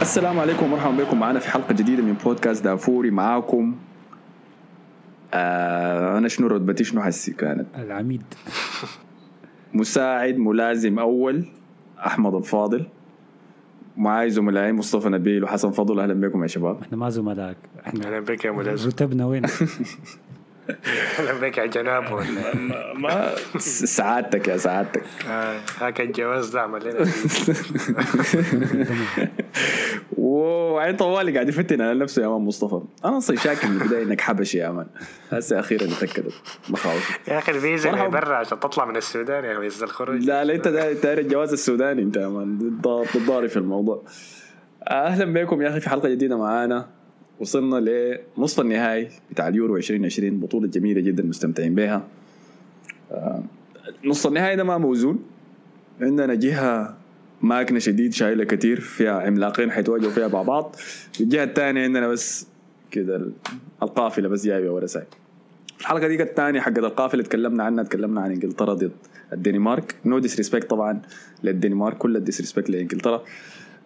السلام عليكم ومرحبا بكم. معنا في حلقة جديدة من بودكاست دافوري معاكم. آه أنا شنو رتبتي شنو حسي كانت؟ العميد. مساعد ملازم أول أحمد الفاضل. معاي زملائي مصطفى نبيل وحسن فضل. أهلا بكم يا شباب. إحنا ما زملاء إحنا أهلا بك يا ملازم. رتبنا وين؟ أهلا بك يا جناب. ولا ما سعادتك يا سعادتك. آه، هاك الجواز ده عمل لنا. وعين طوالي قاعد يفتن على نفسه يا man مصطفى. أنا أصلا شاك من البداية إنك حبشي يا man هسه أخيرا أتأكدت. مخاوفي يا أخي الفيزا اللي برا عشان تطلع من السودان يا فيزا الخروج. لا لا أنت داير الجواز السوداني أنت يا man بتضاري في الموضوع. أهلا بكم يا أخي في حلقة جديدة معانا. وصلنا لنصف النهائي بتاع اليورو 2020 بطولة جميلة جدا مستمتعين بها. آه، نص النهائي ده ما موزون. عندنا جهة ماكنة شديد شايلة كتير فيها عملاقين حيتواجهوا فيها مع بعض. الجهة الثانية عندنا بس كده ال- القافلة بس جايبة ورا ساي. الحلقة دي الثانية حقت القافلة تكلمنا عنها تكلمنا عن إنجلترا ضد الدنمارك. no disrespect طبعا للدنمارك كل ال disrespect لإنجلترا.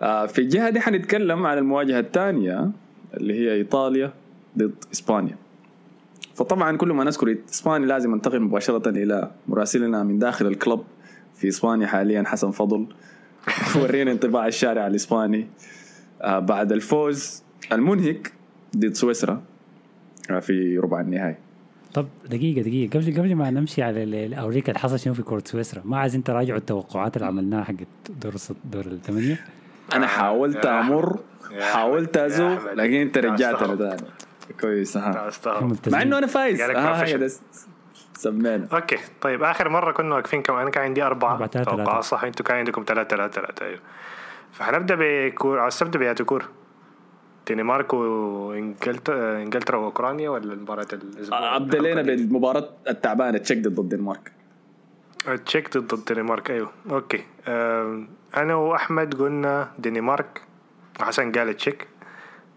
آه، في الجهة دي حنتكلم عن المواجهة الثانية اللي هي إيطاليا ضد إسبانيا. فطبعا كل ما نذكر إسبانيا لازم ننتقل مباشرة إلى مراسلنا من داخل الكلب في إسبانيا حاليا حسن فضل. ورينا انطباع الشارع الإسباني. آه، بعد الفوز المنهك ضد سويسرا آه، في ربع النهائي. طب دقيقة دقيقة. قبل قبل ما نمشي على اوريك اللي حصل شنو في كرة سويسرا؟ ما عايزين تراجعوا التوقعات اللي عملناها حقت دور دور الثمانية؟ أنا حاولت أمر حاولت ازوق. لكن أنت. تاني كويس ها. مع إنه أنا فايز. سمينا أوكي طيب آخر مرة كنا واقفين كم؟ أنا كان عندي أربعة. أربعة، ثلاثة، ثلاثة. توقعات صح أنتوا كان عندكم ثلاثة ثلاثة ثلاثة أيوه. فحنبدأ بكور عاوز تبدا بياتي كور دنمارك وانجلترا إنجلترا وأوكرانيا ولا مباراه الأسبوع؟ ابدا لنا؟ بالمباراة التعبانة تشيك ضد الدنمارك. تشيك ضد الدنمارك أيوه. okay. أنا وأحمد قلنا دنمارك. وحسن قال تشيك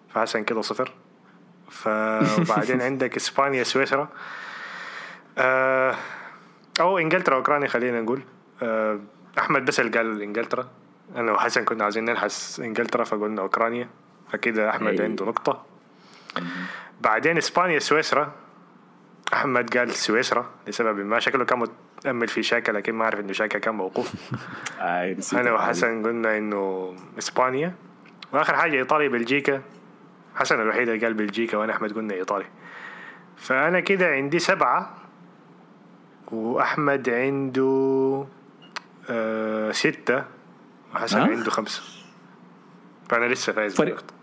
فحسن كده صفر. ف وبعدين عندك إسبانيا سويسرا. أه، أو إنجلترا وأوكرانيا خلينا نقول. أه، أحمد بس اللي قال إنجلترا. أنا وحسن كنا عايزين نلحس إنجلترا فقلنا أوكرانيا. فكده أحمد أي. عنده نقطة. بعدين إسبانيا سويسرا. أحمد قال سويسرا لسبب ما. شكله كان متأمل في شاكا لكن ما أعرف إنه شاكا كان موقوف. آه أنا وحسن قلنا إنه إسبانيا. وآخر حاجة إيطاليا بلجيكا. حسن الوحيد اللي قال بلجيكا وأنا أحمد قلنا إيطاليا. فأنا كده عندي سبعة. وأحمد عنده آه ستة وحسن ها؟ عنده خمسة فأنا لسه فايز. بنقطة.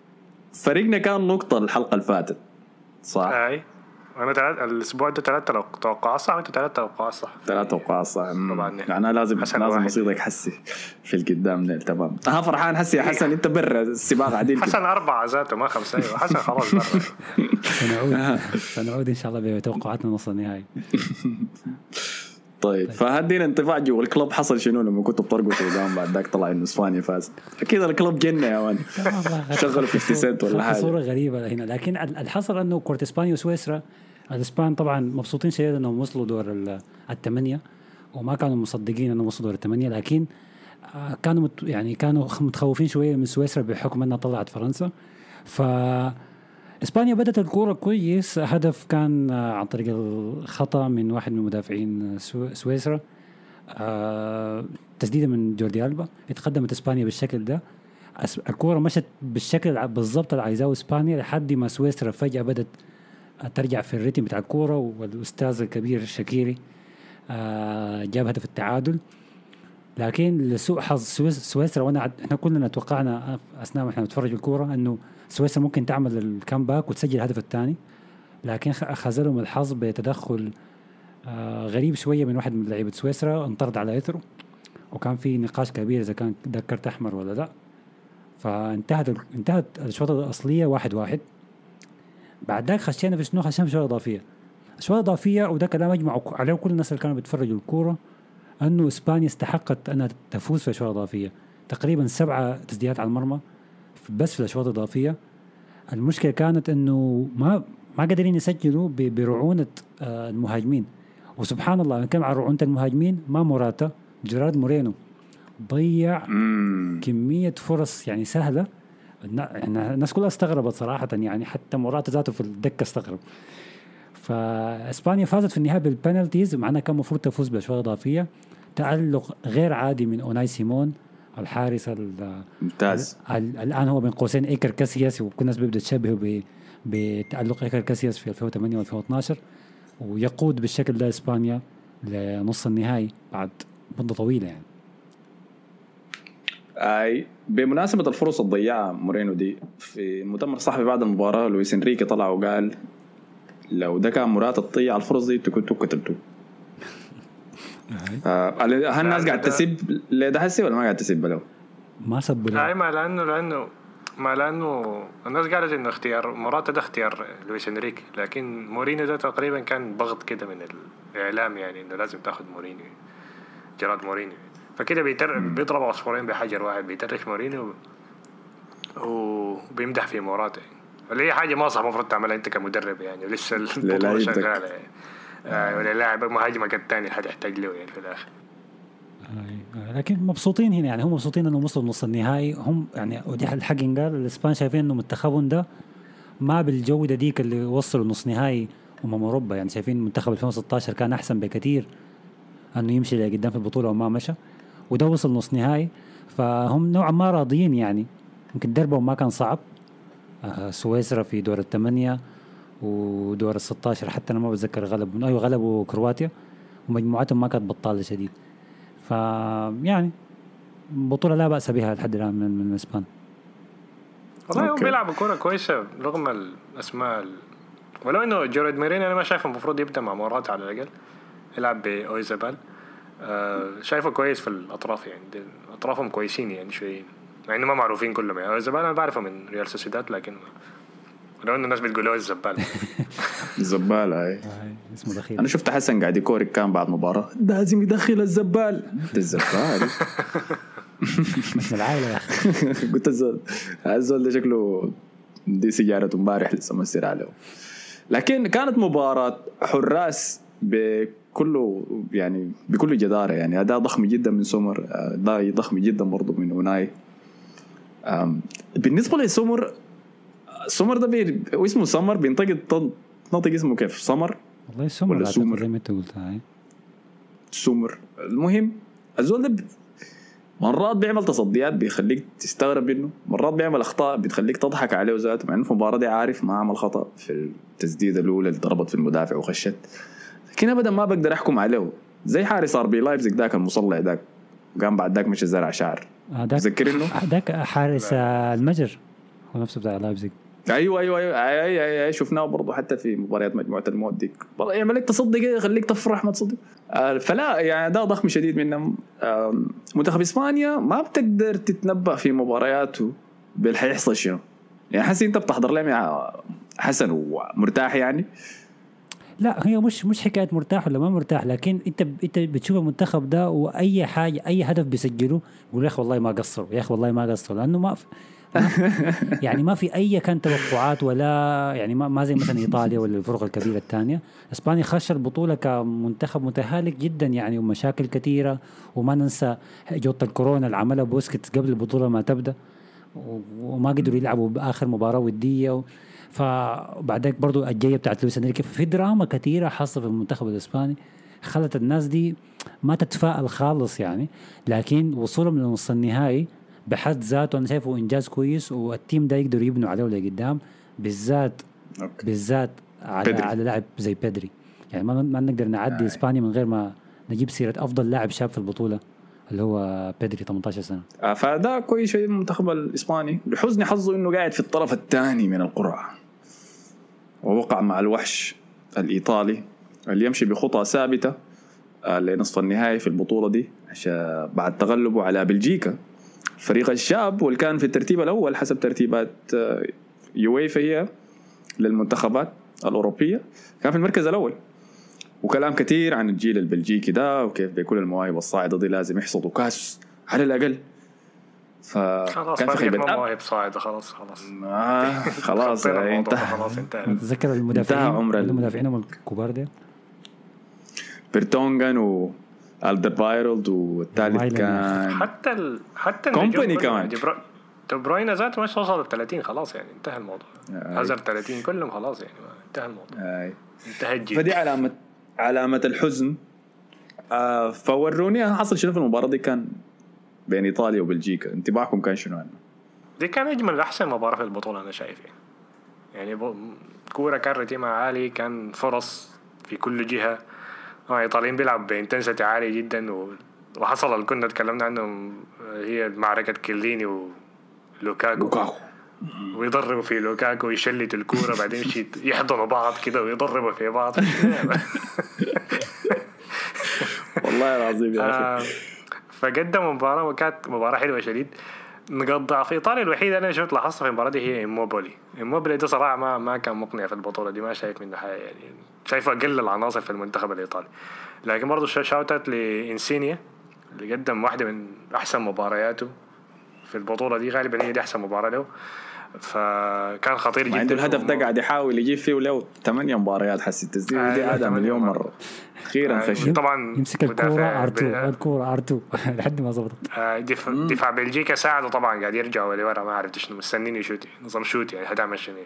فريقنا كان نقطة الحلقة اللي فاتت صح أي أنا ثلاث الأسبوع ده ثلاث توقعات صح؟ وانت ثلاث توقعات صح. ثلاث توقعات صح. طبعاً. يعني أنا لازم حسن لازم. أصيدك حسي في القدام ده تمام. ها فرحان حسي يا حسن أنت برا السباق عديل. حسن أربعة ذاته ما خمسة. أيوة حسن خلاص برا سنعود. سنعود إن شاء الله بتوقعاتنا نص النهائي. طيب فهدينا انطباع جوا. الكلب حصل شنو لما كنتوا بترقصوا قدام بعد ذاك طلع إنه اسبانيا فاز؟ أكيد الكلب جنة يا مان شغلوا 50 سنت ولا خدت حاجة. صورة غريبة هنا. لكن ال- الحصل إنه كرة إسبانيا وسويسرا الاسبان طبعا مبسوطين شديد إنهم وصلوا دور ال- الثمانية وما كانوا مصدقين إنهم وصلوا دور الثمانية لكن آه، كانوا مت يعني كانوا متخوفين شوية من سويسرا بحكم إنها طلعت فرنسا. ف إسبانيا بدأت الكورة كويس. هدف كان آه، عن طريق الخطأ من واحد من مدافعين سو- سويسرا آه، تسديده من جوردي ألبا. اتقدمت إسبانيا بالشكل ده. الكورة مشت بالشكل بالضبط اللي عايزاه إسبانيا لحد ما سويسرا فجأة بدأت ترجع في ال rhythm بتاع الكورة والأستاذ الكبير شاكيري آه، جاب هدف التعادل. لكن لسوء حظ سويس سويسرا وأنا إحنا كلنا توقعنا أثناء ما إحنا نتفرج الكورة إنه سويسرا ممكن تعمل ال comeback وتسجل الهدف الثاني. لكن خذلهم الحظ بتدخل آه، غريب شوية من واحد من لعيبة سويسرا انطرد على إثره. وكان في نقاش كبير إذا كان ده كرت أحمر ولا لا. فانتهت انتهت الشوط الأصلية واحد واحد. بعد ذاك خشينا في شنو؟ خشينا في شوط إضافية. الشوط الاضافيه وده كلام اجمعوا ك- عليه كل الناس اللي كانوا بيتفرجوا الكورة أنه إسبانيا استحقت أنها تفوز في الاشواط الاضافيه تقريبا سبعة تسديدات على المرمى بس في الاشواط الإضافية. المشكلة كانت إنه ما ما قادرين يسجلوا برعونة آه، المهاجمين. وسبحان الله نتكلم عن رعونة المهاجمين ما موراتا جيرارد مورينو ضيع. كمية فرص يعني سهلة. الناس كلها استغربت صراحة يعني حتى موراتا ذاته في الدكة استغرب. فإسبانيا فازت في النهايه بال penalties مع إنها كان المفروض تفوز بالاشواط الاضافيه تألق غير عادي من أوناي سيمون الحارس ال- ممتاز. ال- الآن هو بين قوسين إيكر كاسياس وكل الناس بيبدأ تشبهه بتألق إيكر كاسياس في 2008 و2012 ويقود بالشكل ده إسبانيا لنص النهائي بعد مدة طويلة يعني. آي بمناسبة الفرص اللي ضيعها مورينو دي في المؤتمر الصحفي بعد المباراة لويس إنريكي طلع وقال لو ده كان مراد تضيع الفرص دي كنتوا قتلتوه آه، هل الناس قاعد ده- تسب لده حسي ولا ما قاعد تسب له؟ ما سبوا له. أي ما لأنه لأنه ما لأنه الناس قالت إنه اختيار موراتا ده اختيار لويس إنريكي لكن مورينو ده تقريبا كان ضغط كده من الإعلام يعني إنه لازم تاخذ مورينو جيرارد مورينو فكده بيتر... بيضرب عصفورين بحجر واحد بيترك مورينو وبيمدح في موراتا يعني اللي هي حاجة ما صح المفروض تعملها انت كمدرب يعني ولسه البطوله. شغالة يعني. آه ولا لاعب مهاجمك الثاني حتحتاج له يعني في الآخر. أي. لكن مبسوطين هنا يعني هم مبسوطين إنهم وصلوا نص النهائي. هم يعني ودي الحق ينقال الإسبان شايفين انه منتخبهم ده ما بالجوده ديك اللي وصلوا نص نهائي أمم أوروبا. يعني شايفين منتخب 2016 كان أحسن بكثير إنه يمشي لقدام في البطولة وما مشى. وده وصل نص نهائي. فهم نوعا ما راضيين يعني. يمكن دربهم ما كان صعب. آه، سويسرا في دور الثمانية ودور ال 16 حتى أنا ما بتذكر غلبوا أيوه غلبوا كرواتيا ومجموعتهم ما كانت بطالة شديد. ف يعني بطولة لا بأس بها لحد الآن من من اسبان والله هم. بيلعبوا كورة كويسة رغم الأسماء ال... ولو إنه جوريد ميريني أنا ما شايفه المفروض يبدأ مع موراتا على الأقل. يلعب بأويزابال. شايفه كويس في الأطراف يعني. أطرافهم كويسين يعني شويين مع إنه ما معروفين كلهم يعني. أويزابال أنا بعرفه من ريال سوسيداد لكن لو إنه الناس بتقول له الزبال الزبالة اي اسمه دخيل. أنا شفت حسن قاعد يكورك كان بعد مباراة. لازم يدخل الزبال الزبال اسم العائلة يا أخي. قلت الزول الزول ده شكله دي سيجارته امبارح لسه مسير عليه. لكن كانت مباراة حراس بكله يعني بكل جدارة. يعني أداء ضخم جدا من سومر أداء ضخم جدا برضه من أوناي. بالنسبة لسومر سومر ده بي... اسمه سمر بينطق تنطق اسمه كيف؟ سمر؟ والله سمر ولا سومر؟ زي ما أنت قلت هاي سومر. المهم الزول ده ب- مرات بيعمل تصديات بيخليك تستغرب منه مرات بيعمل أخطاء بتخليك تضحك عليه ذاته مع إنه في المباراه دي عارف ما عمل خطأ في التسديدة الأولى اللي ضربت في المدافع وخشت. لكن ابدا ما بقدر أحكم عليه. زي حارس آر بي لايبزيج ذاك المصلع ذاك قام بعد ذاك مشى زرع شعر. تذكر إنه؟ هذاك حارس المجر. هو نفسه بتاع لايبزيج أيوه أيوه أيوه. أي أي أي, أي. شفناه برضه حتى في مباريات مجموعة الموت ديك. والله يعمل لك تصدي كده يخليك تفرح ما تصدق. آه، فلا يعني ده ضخم شديد منهم منتخب إسبانيا ما بتقدر تتنبأ في مبارياته باللي حيحصل شنو. يعني حسي أنت بتحضر لهم حسن ومرتاح يعني. لا هي مش مش حكاية مرتاح ولا ما مرتاح لكن انت انت بتشوف المنتخب ده وأي حاجة أي هدف بيسجله يقول يا أخي والله ما قصروا يا أخي والله ما قصروا لأنه ما في يعني ما في أي كان توقعات ولا يعني ما, ما زي مثلا إيطاليا ولا الفرق الكبيرة الثانية. إسبانيا خش البطوله كمنتخب متهالك جدا يعني ومشاكل كثيرة وما ننسى جوطه الكورونا اللي عملها بوسكيتس قبل البطولة ما تبدأ وما قدروا يلعبوا بآخر مباراة ودية و... فبعدك برضو الجاية بتاعت لويس أنريكي في دراما كثيرة حاصلة في المنتخب الإسباني خلت الناس دي ما تتفائل خالص يعني. لكن وصولهم لنص النهائي بحد ذاته أنا شايفه إنجاز كويس وال team ده يقدروا يبنوا عليه لقدام بالذات okay. بالذات على بيدري. على لاعب زي بيدري يعني ما ما نقدر نعدي إسبانيا من غير ما نجيب سيرة أفضل لاعب شاب في البطولة اللي هو بيدري 18 سنة. آه، فده كويس من المنتخب الإسباني لحسن حظه إنه قاعد في الطرف الثاني من القرعة. ووقع مع الوحش الإيطالي اللي يمشي بخطى ثابتة آه، لنصف النهائي في البطولة دي عشان بعد تغلبه على بلجيكا. الفريق الشاب واللي كان في الترتيب الأول حسب ترتيبات آه، يويفا هي للمنتخبات الأوروبية كان في المركز الأول. وكلام كثير عن الجيل البلجيكي ده وكيف بكل المواهب الصاعدة دي لازم يحصدوا كاس على الأقل. خلاص فكان ما في في خيبه مواهب صاعده خلاص خلاص. آه خلاص الموضوع انتهى خلاص انتهى. تتذكر المدافعين انتهى عمر ال- المدافعين الكبار دي بيرتونغان والدر بايرلد والثالث كان حتى ال... حتى كومباني كمان. دي برو- دي بروين ذاته مش وصل ل 30 خلاص يعني انتهى الموضوع. آه. هازارد 30 كلهم خلاص يعني انتهى الموضوع. آي. انتهى الجيل. فدي علامة علامة الحزن. آه فوروني حصل شنو في المباراة دي؟ كان بين إيطاليا وبلجيكا. انطباعكم كان شنو عنه؟ دي كان أجمل احسن مباراة في البطولة أنا شايف يعني يعني ب- كورة كان رتمها عالي كان فرص في كل جهة. آه، الايطاليين بيلعبوا بإنتنسيتي عالي جدا و... وحصل اللي كنا اتكلمنا عنه هي معركة كيليني ولوكاكو لوكاكو. ويضربوا في لوكاكو ويشلت الكورة بعدين يمشي يحضنوا بعض كده ويضربوا في بعض. والله العظيم يا آه، أخي فقدم مباراة وكانت مباراة حلوة شديد. نقاط ضعف إيطاليا الوحيدة أنا شفت لاحظتها في المباراة دي هي إيموبيلي إيموبيلي ده صراحة ما ما كان مقنع في البطولة دي ما شايف منه حاجة يعني. شايفه أقل العناصر في المنتخب الإيطالي. لكن برضه shout out لإنسينيي اللي قدم واحدة من أحسن مبارياته في البطولة دي. غالبا هي دي أحسن مباراة له. فكان خطير جدا. عنده الهدف ده قاعد يحاول يجيب فيه له ثمانية مباريات حسي التسديد دي أيوة، عادة مليون مرة. مرة أخيرا أيوة. فشل. طبعا يمسك الكورة مدافع R2 بال- الكورة R2 لحد ما ظبطت آه، دفاع, دفاع بلجيكا ساعدوا طبعا قاعد يرجعوا لورا ما عرفت شنو مستنين يشوت. نظام شوت يعني هتعمل شنو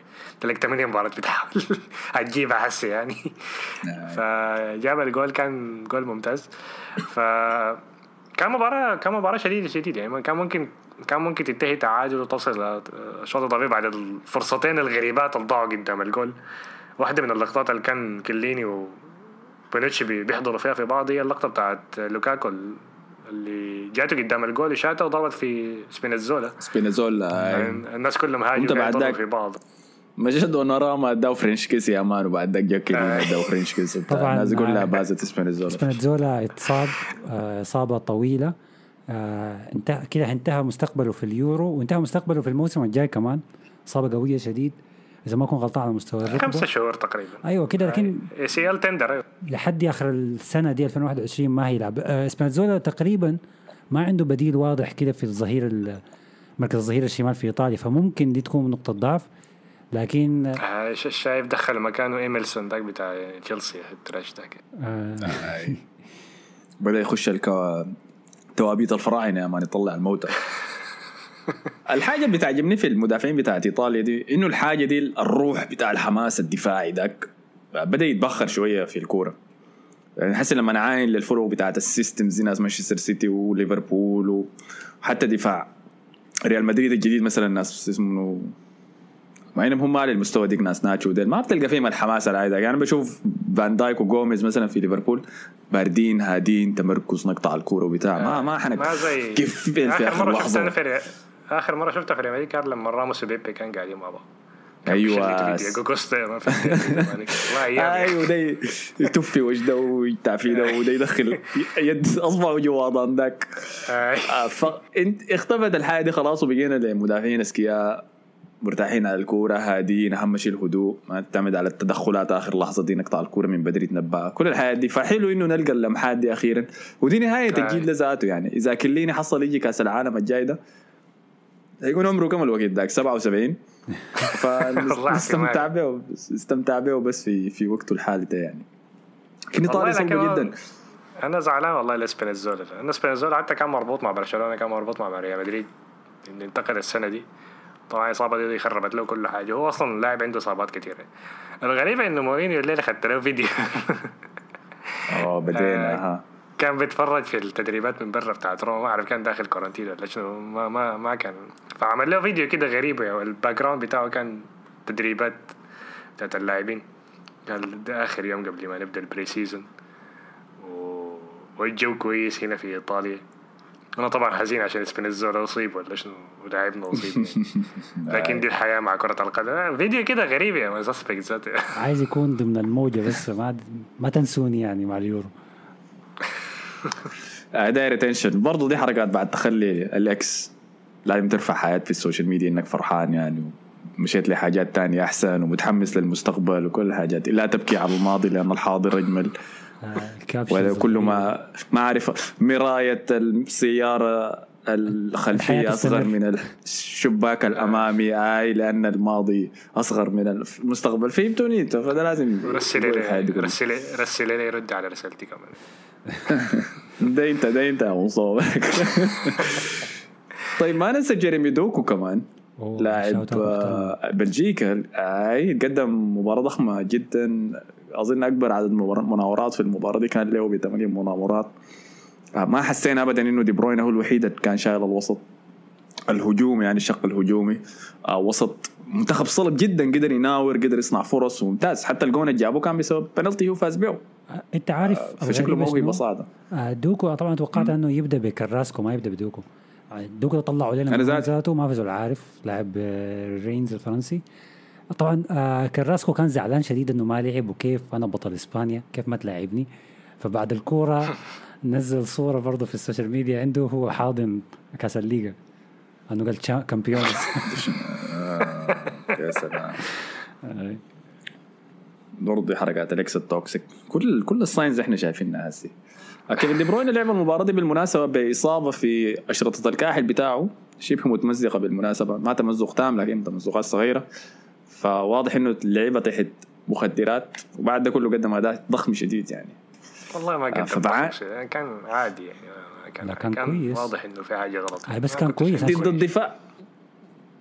تلاقي 8 مباراة بتحاول. هتجيبها حسي يعني. فجاب الجول كان جول ممتاز. ف كان مباراة كان مباراة شديدة شديدة يعني. كان ممكن كان ممكن تنتهي تعادل وتصل شوط اضافي بعد الفرصتين الغريبات اللي ضاعوا قدام الجول. واحدة من اللقطات اللي كان كليني و بونيتشي بي- بيحضروا فيها في بعض هي اللقطة بتاعت لوكاكو اللي جاته قدام الجول شاتها وضربت في سبينيزولا سبينازولا يعني الناس كلهم ذاك في بعض. مجد ونراما اداو فرنش كيس يا مان وبعد ذاك جاك آه. اداو فرنش كيس. طبعاً، الناس يقول آه، لها بازت سبينازولا سبينيتزولا اتصاب آه، إصابة طويلة. آه، انتهى كده انتهى مستقبله في اليورو وانتهى مستقبله في الموسم الجاي كمان. إصابة قوية شديد. إذا ما كنت غلطان على مستوى خمسة الركبه شهور تقريبا. أيوه كده لكن اي سي ال تندر أيوة. لحد آخر السنة دي 2021 ما هيلعب آه، سبينيتزولا تقريبا ما عنده بديل واضح كده في الظهير ال- مركز الظهير الشمال في إيطاليا فممكن دي تكون نقطة ضعف. لكن آه، آه، شايف دخل مكانه إيميلسون ذاك بتاع تشيلسي التراش ذاك. آه، بدأ يخش الكو... توابيت الفراعنة يا مان يطلع الموتى. الحاجة اللي بتعجبني في المدافعين بتاعت إيطاليا دي إنه الحاجة دي الروح بتاع الحماس الدفاعي ذاك بدأ يتبخر شوية في الكورة. يعني حاسس لما نعاين للفروق بتاعت ال systems دي ناس مانشستر سيتي وليفربول وحتى دفاع. ريال مدريد الجديد مثلا ناس اسمه مع إنهم هم على المستوى ديك ناس ناتشو ديل. ما بتلقى فيهم الحماس العادي يعني أنا بشوف فان دايك وجوميز مثلا في ليفربول باردين هادين تمركز نقطع الكورة وبتاع. ما ما حنك ما زي كيف في آخر مرة شفتها في آخر مرة شفتها في ريال مدريد كان لما راموس وبيبي كان قاعدين مع بعض. بيشلتوا دياجو كوستا ما في يعني. أيوه ده يتف في وجده ويتعفي ده وده يدخل يد أصبعه جوا ذاك آه، آه، فانت اختفت الحاجة دي خلاص وبقينا لمدافعين أذكياء مرتاحين على الكورة هاديين أهم شيء الهدوء. ما تعتمد على التدخلات آخر لحظة دي نقطع الكورة من بدري تنبأ. كل الحياة دي فحلو إنه نلقى اللمحات دي أخيرا. ودي نهاية آه. الجيل ده ذاته يعني. إذا كليني حصل يجي كأس العالم الجاي ده هيكون عمره كم الوقت ذاك 77 والله فاستمتع به استمتع به بس في في وقته الحالي ده يعني. لكن ايطاليا صعبه جدا. أنا زعلان والله لسبينيزولا لأن سبينيزولا حتى كان مربوط مع برشلونة كان مربوط مع ريال مدريد. إنه انتقل السنة دي. طبعا الاصابه دي خربت له كل حاجة. هو أصلا لاعب عنده إصابات كثيره الغريبه إنه مورينيو الليلة خدت له فيديو. آه بدينا آه. ها كان بيتفرج في التدريبات من برا بتاعت روما ما أعرف كان داخل quarantine ولا شنو ما ما ما كان. فعمل له فيديو كده غريب يعني ال background بتاعه كان تدريبات بتاعت اللاعبين. قال ده آخر يوم قبل ما نبدأ ال pre-season و... والجو كويس هنا في إيطاليا. أنا طبعا حزين عشان سبينيزولا أصيب ولا شنو ولاعبنا أصيب. يعني. لكن دي الحياة مع كرة القدم. فيديو كده غريب يا يعني suspect ذاته. عايز يكون ضمن الموجة بس ما ما تنسوني يعني مع اليورو. آه، داير attention برضه دي حركات بعد تخلي ال ex لازم ترفع حياة في ال social media إنك فرحان يعني مشيت لحاجات تانية أحسن ومتحمس للمستقبل وكل الحاجات لا تبكي على الماضي لأن الحاضر أجمل. ال captions ولا كله الغريبة. ما ما أعرف مراية السيارة الخلفية أصغر. من الشباك الأمامي. أي لأن الماضي أصغر من المستقبل. فهمتوني؟ انت فده لازم رسل لي. رسل رسل لي يرد على رسالتي كمان. ده انت ده انت يا مصاب طيب ما ننسى جيريمي دوكو كمان لاعب بلجيكا اي قدم مباراة ضخمة جدا. أظن أكبر عدد مناورات في المباراة دي كان له بثمانية مناورات. آه، ما حسينا ابدا إنه دي بروين هو الوحيد اللي كان شايل الوسط. الهجومي يعني الشق الهجومي. آه، وسط منتخب صلب جدا قدر يناور قدر يصنع فرص ممتاز. حتى الجون اللي جابه كان بسبب بنالتي هو فاز به. أنت عارف فشكله الغريب موهبه شنو؟ صاعده آه، دوكو طبعا توقعت إنه يبدأ بكراسكو ما يبدأ بدوكو. آه، دوكو طلعوا من ذات- ذاته ما فزوا العارف لاعب آه، رينز الفرنسي. طبعا آه، كراسكو كان زعلان شديد إنه ما لعب وكيف أنا بطل إسبانيا كيف ما تلاعبني. فبعد الكورة نزل صورة برضه في ال social media عنده هو حاضن كأس الليغا. أنه قال campeones يا سلام. برضه حركات ال ex ال toxic كل كل ال signs إحنا شايفينها هسي كيفن دي بروين لعب المباراة دي بالمناسبة بإصابة في أشرطة الكاحل بتاعه. شبه متمزقة بالمناسبة. ما تمزق تام لكن تمزقات صغيرة. فواضح إنه اللعيبه تحت مخدرات. وبعد ده كله قدم أداء ضخم شديد يعني. والله ما قدم فبع- شيء. كان عادي يعني. كان لا، كان كويس. واضح إنه في حاجة غلط. آه، بس كان كويس. ضد الدفاع.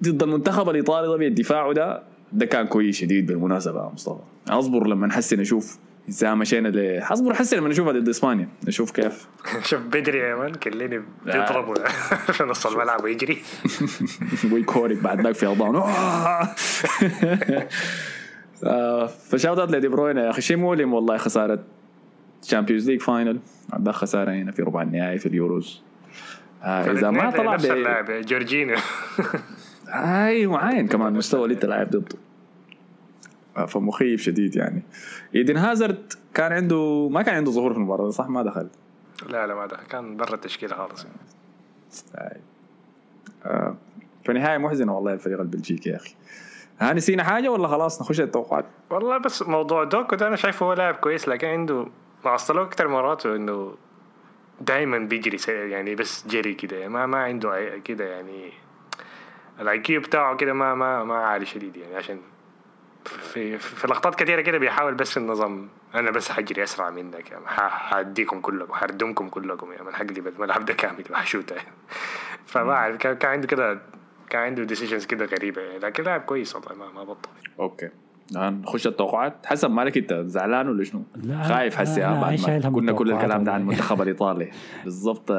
ضد المنتخب الإيطالي ده بالدفاع ده. ده كان كويس شديد بالمناسبة يا مصطفى. أصبر لما نحسن أشوف إذا مشينا ل أصبر حسن لما نشوفها ضد إسبانيا نشوف كيف. شوف بدري يا man كليني بيضربوا. في نص الملعب ويجري. ويكورك بعد ذاك في اضانه آه، ف shout out لدي بروين يا أخي. شيء مؤلم والله خسارة Champions League final عندك خسارة هنا في ربع النهائي في اليوروز. آه إذا ما طلع نفس ب- اللاعب جورجينيو اي معاين كمان مستوى اللي انت لاعب ضده. آه، فمخيف شديد يعني. إيدن هازارد كان عنده ما كان عنده ظهور في المباراة صح؟ ما دخل. لا لا ما ده كان برا التشكيلة خالص. آي. آه. فنهايه محزنة والله الفريق البلجيكي يا أخي. ها نسينا حاجة ولا خلاص نخش التوقعات؟ والله بس موضوع دوكو ده أنا شايفه هو لاعب كويس لكن عنده معضلة أكثر مرات إنه دائما بيجري يعني بس جري كده. ما ما عنده كده يعني. ال IQ بتاعه كده ما ما ما عالي شديد يعني عشان في في لقطات كثيره كده بيحاول بس النظام أنا بس حجري أسرع منك يعني حاديكم كلكم حردمكم كلكم يعني من حقلب الملعب ده كامل وحشوته يعني فما اعرف كان كان عنده كده كان عنده decisions كده غريبة يعني لكن لاعب كويس والله ما ما بطل. okay. نخش التوقعات. حسب مالك أنت زعلان ولا شنو؟ لا، خايف لا، ها بعد ما قلنا كل الكلام ده عن. المنتخب الإيطالي. بالضبط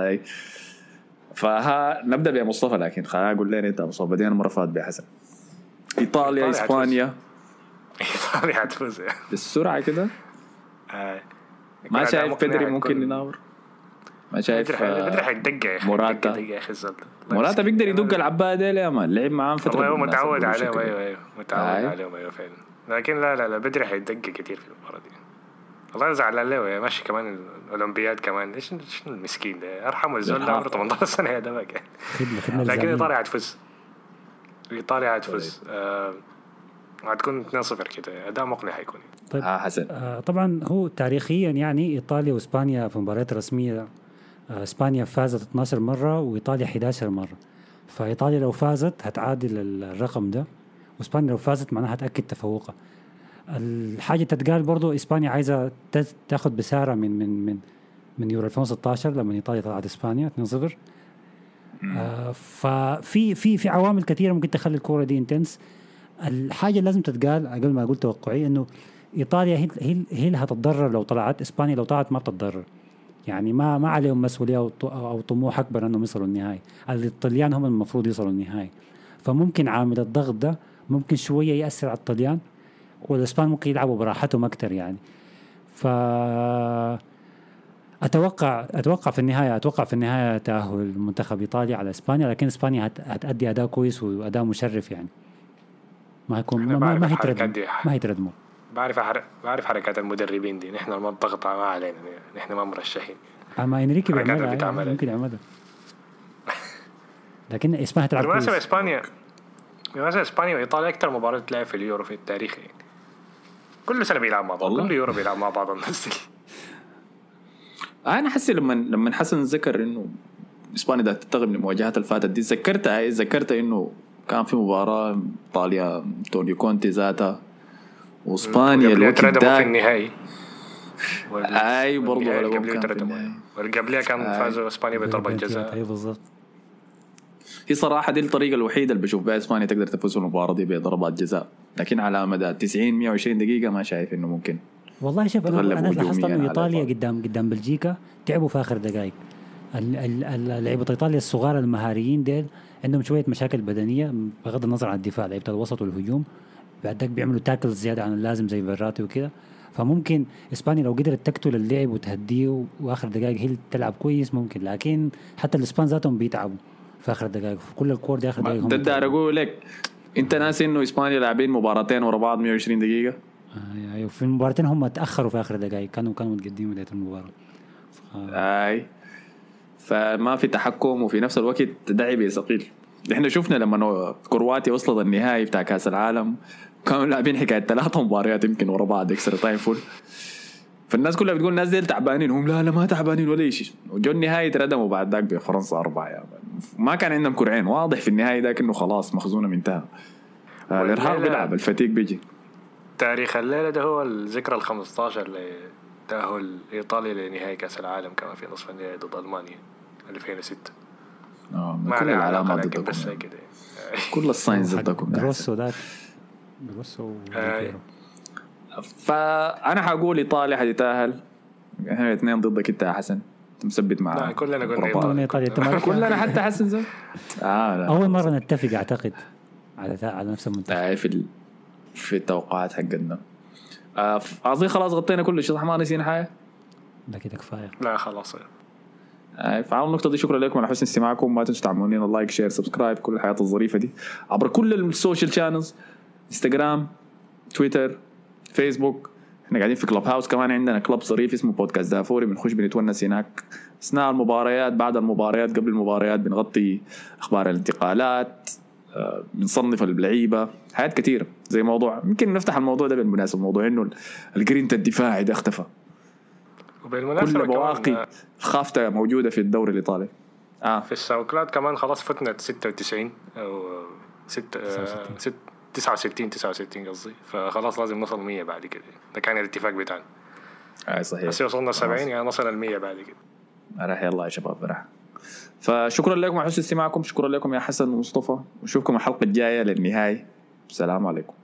فها نبدأ بمصطفى لكن خليني أقول لنا أنت مصطفى. بدينا المره فاتت بحسن. إيطاليا إيطاليا إسبانيا. إيطاليا حتفوز. بالسرعة كده. آه. ما شايف بدري ممكن يناور؟ ما شايف بدري حيدق يا أخي. موراتا. موراتا بيقدر يدق العباية دي يا مان. لعب معاهم فترة هو بالمناسبة متعود عليهم. أيوه أيوه. متعود. عليهم. أيوه فعلا. لكن لا لا لا بدري حيدق كثير في المباراة دي. والله زعلان له يا ماشي كمان الأولمبياد كمان. إيش المسكين ده؟ ارحموا الزول ده عمره 18 سنة يا دمك يعني خدمه خدمه لكن. ايطاليا حتفوز ايطاليا حتفوز آه، هتكون 2-0 كده. أداء مقنع حيكون طيب. ها حسن. آه، طبعا هو تاريخيا يعني إيطاليا وإسبانيا في مباريات رسمية آه، إسبانيا فازت 12 مرة وإيطاليا 11 مرة. فإيطاليا لو فازت هتعادل ال- الرقم ده وإسبانيا لو فازت معناها هتأكد تفوقها. الحاجة تتقال برضو إسبانيا عايزة تاخذ بساره من من من من يورو 2016 لما إيطاليا طلعت إسبانيا 2-0 آه ففي في في عوامل كثيرة ممكن تخلي الكورة دي إنتنس. الحاجة لازم تتقال قبل ما أقول توقعي إنه إيطاليا هي هي هي اللي هتتضرر لو طلعت إسبانيا لو طلعت ما بتتضرر. يعني ما ما عليهم مسؤولية أو طموح أكبر إنهم يصلوا النهائي. الطليان هم المفروض يصلوا النهائي. فممكن عامل الضغط ده ممكن شوية يأثر على الطليان والإسبان ممكن يلعبوا براحتهم أكثر يعني. ف أتوقع أتوقع في النهاية أتوقع في النهاية تأهل منتخب إيطاليا على إسبانيا لكن إسبانيا هت- هتأدي أداء كويس وأداء مشرف يعني. ما هيكون ما, ما, ما هيتردموا دي. ما هيتردموا. بعرف حر... بعرف حركات المدربين دي. نحن ما الضغط ما علينا. نحن ما مرشحين. أما إنريكي بيعملها. يعني ممكن يعملها. لكن إسبانيا هتلعب بالمناسبة إسبانيا بالمناسبة إسبانيا وايطاليا أكثر مباراة تلعب في اليورو في التاريخ يعني. كل سنة بيلعب مع بعض؟ كل يورو بيلعب مع بعض الناس دي. أنا حسي لما لما حسن ذكر إنه إسبانيا ده تتغلب من المواجهات اللي فاتت دي ذكرتها هي ذكرت إنه كان في مباراة إيطاليا تونيو كونتي ذاتها وإسبانيا الوقت في النهائي. أي برضه والنهائي غلبهم قبليه كان. فازوا إسبانيا بضربة جزاء. أي بالضبط. هي صراحة دي الطريقة الوحيدة اللي بشوف بها إسبانيا تقدر تفوز في المباراة دي بضربات جزاء. لكن على مدى 90 120 دقيقة ما شايف إنه ممكن والله شوف أنا أنا لاحظت إنه إيطاليا. قدام قدام بلجيكا تعبوا في آخر دقائق. ال- ال- ال- لعيبة إيطاليا الصغار المهاريين ديل عندهم شوية مشاكل بدنية بغض النظر عن الدفاع لعيبة الوسط والهجوم. بعد ذاك بيعملوا تاكل زيادة عن اللازم زي فيراتي وكده. فممكن إسبانيا لو قدرت تقتل اللعب وتهديه وآخر دقائق هي تلعب كويس ممكن لكن حتى الإسبان ذاتهم بيتعبوا. في آخر دقائق. في كل الكور دي آخر دقائق هم ده أقول لك. أنت ناسي إنه إسبانيا لاعبين مباراتين ورا بعض 120 دقيقة؟ آه، أيوه في المباراتين هم تاخروا في آخر دقائق. كانوا كانوا متقدمين بداية المباراة. ف- أي. فما في تحكم وفي نفس الوقت ده عبء ثقيل. إحنا شفنا لما كرواتيا وصلت النهائي بتاع كأس العالم كانوا لاعبين حكاية ثلاثة مباريات يمكن ورا بعض extra time full فالناس كلها بتقول الناس ديل تعبانين. هم لا لا ما تعبانين ولا شيء. وجو النهائي تردموا بعد ذاك بفرنسا أربعة. يا man. ما كان عندهم كرعين واضح في النهائي ذاك إنه خلاص مخزونهم انتهى آه، الإرهاق بيلعب ال fatigue بيجي. تاريخ الليلة ده هو الذكرى ال 15 لتأهل إيطاليا لنهائي كأس العالم كمان في نصف النهائي ضد ألمانيا 2006 آه ما كل العلامات لكن بس ضدكم كده. كل ال signs ضدكم. يا جروسو ذاك. وديل بييرو. فأنا حقول إيطاليا حتتأهل. إحنا الاثنين ضدك أنت يا حسن. أنت مثبت مع لا، كلنا قلنا إيطاليا. كلنا حتى حسن زي آه لا. أول مرة نتفق أعتقد. على على نفس المنتخب آه في ال... في التوقعات حقتنا. آه اظن خلاص غطينا كل شيء. صح ما نسينا حاجة؟ ده كده كفاية. لا خلاص. آه فعلى النقطة دي شكرا لكم. على حسن استماعكم. ما تنسوا تعملوا لنا like share subscribe كل الحياة الظريفة دي. عبر كل ال social channels انستغرام تويتر فيسبوك إحنا قاعدين في Clubhouse كمان عندنا club ظريف اسمه بودكاست دافوري بنخش بنتونس هناك. أثناء المباريات بعد المباريات قبل المباريات بنغطي أخبار الانتقالات آه، بنصنف اللعيبة. حاجات كثيره زي موضوع يمكن نفتح الموضوع ده بالمناسبة موضوع إنه الجرينتا الدفاعي ده اختفى. كل بواقي خافته موجودة في الدوري الإيطالي. آه. في الساوكلاد كمان خلاص فتنا 96 أو ست آه، ست 69 69 قصدي. فخلاص لازم نوصل 100 بعد كده. ده كان الاتفاق بتاعنا. اي صحيح. بس وصلنا 70 يعني نوصل ال 100 بعد كده. راح يلا يا شباب راح فشكرا لكم على حسن استماعكم شكرا لكم يا حسن ومصطفى. ونشوفكم الحلقة الجاية للنهاية. السلام عليكم.